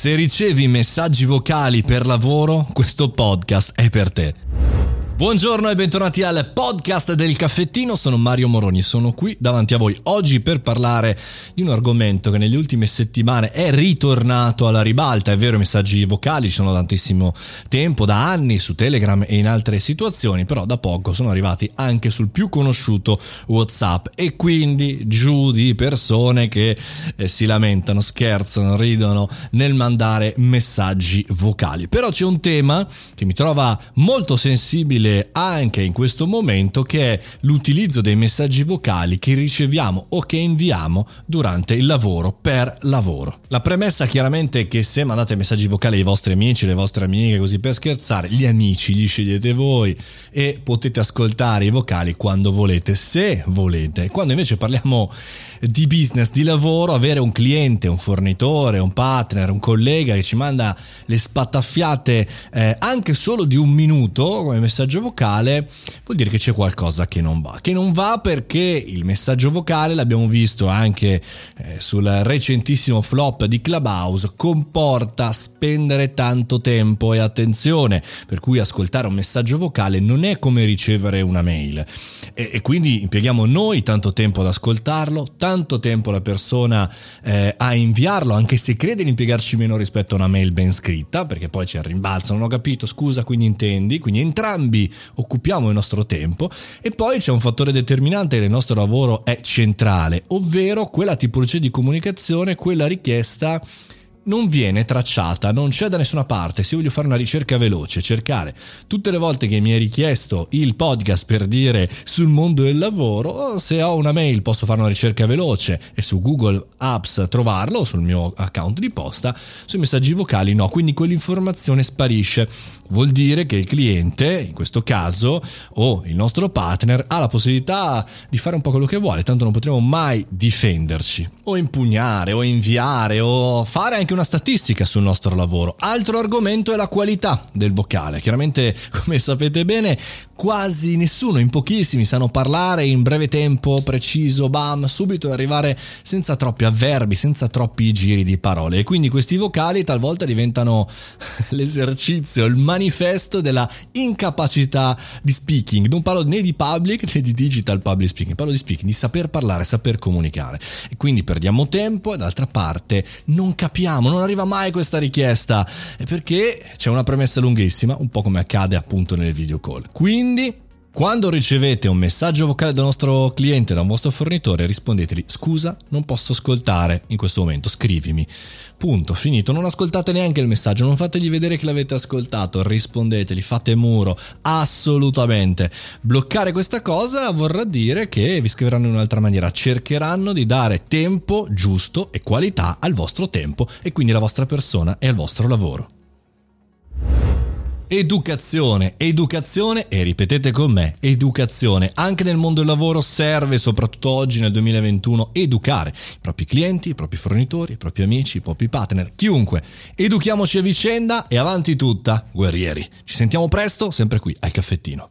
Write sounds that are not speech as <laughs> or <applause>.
Se ricevi messaggi vocali per lavoro, questo podcast è per te. Buongiorno e bentornati al podcast del caffettino, sono Mario Moroni, sono qui davanti a voi oggi per parlare di un argomento che nelle ultime settimane è ritornato alla ribalta, è vero i messaggi vocali ci sono tantissimo tempo, da anni su Telegram e in altre situazioni, però da poco sono arrivati anche sul più conosciuto Whatsapp. E quindi giù di persone che eh, si lamentano, scherzano, ridono nel mandare messaggi vocali. Però c'è un tema che mi trova molto sensibile utile anche in questo momento che è l'utilizzo dei messaggi vocali che riceviamo o che inviamo durante il lavoro per lavoro. La premessa chiaramente è che se mandate messaggi vocali ai vostri amici, alle vostre amiche così per scherzare, gli amici li scegliete voi e potete ascoltare i vocali quando volete, se volete. Quando invece parliamo di business, di lavoro, avere un cliente, un fornitore, un partner, un collega che ci manda le spattaffiate eh, anche solo di un minuto come messaggio vocale, vuol dire che c'è qualcosa che non va. Che non va perché il messaggio vocale, l'abbiamo visto anche eh, sul recentissimo flop di Clubhouse, comporta spendere tanto tempo e attenzione, per cui ascoltare un messaggio vocale non è come ricevere una mail. E, e quindi impieghiamo noi tanto tempo ad ascoltarlo, tanto tempo la persona eh, a inviarlo, anche se crede di impiegarci meno rispetto a una mail ben scritta, perché poi c'è il rimbalzo, non ho capito, scusa, quindi intendi. Quindi entrambi occupiamo il nostro tempo. E poi c'è un fattore determinante che nel nostro lavoro è centrale, ovvero quella tipologia di comunicazione, quella richiesta non viene tracciata, non c'è da nessuna parte. Se voglio fare una ricerca veloce, cercare tutte le volte che mi è richiesto il podcast per dire sul mondo del lavoro, se ho una mail posso fare una ricerca veloce e su Google Apps trovarlo, sul mio account di posta, sui messaggi vocali no, quindi quell'informazione sparisce. Vuol dire che il cliente, in questo caso, o il nostro partner, ha la possibilità di fare un po' quello che vuole, tanto non potremo mai difenderci, o impugnare, o inviare, o fare anche una statistica sul nostro lavoro. Altro argomento è la qualità del vocale. Chiaramente, <laughs> come sapete bene, quasi nessuno, in pochissimi, sanno parlare in breve tempo, preciso, bam, subito arrivare senza troppi avverbi, senza troppi giri di parole. E quindi questi vocali talvolta diventano <laughs> l'esercizio, il manifesto della incapacità di speaking. Non parlo né di public né di digital public speaking, parlo di speaking, di saper parlare, saper comunicare. E quindi perdiamo tempo e d'altra parte non capiamo, non arriva mai questa richiesta perché c'è una premessa lunghissima, un po' come accade appunto nelle video call. Quindi, quando ricevete un messaggio vocale dal nostro cliente, da un vostro fornitore, rispondetegli scusa, non posso ascoltare in questo momento, scrivimi. Punto, finito. Non ascoltate neanche il messaggio, non fategli vedere che l'avete ascoltato, rispondetegli, fate muro, assolutamente. Bloccare questa cosa vorrà dire che vi scriveranno in un'altra maniera, cercheranno di dare tempo giusto e qualità al vostro tempo e quindi alla vostra persona e al vostro lavoro. Educazione, educazione e ripetete con me, educazione. Anche nel mondo del lavoro serve, soprattutto oggi nel 2021, educare i propri clienti, i propri fornitori, i propri amici, i propri partner, chiunque. Educhiamoci a vicenda e avanti tutta, guerrieri. Ci sentiamo presto, sempre qui al caffettino.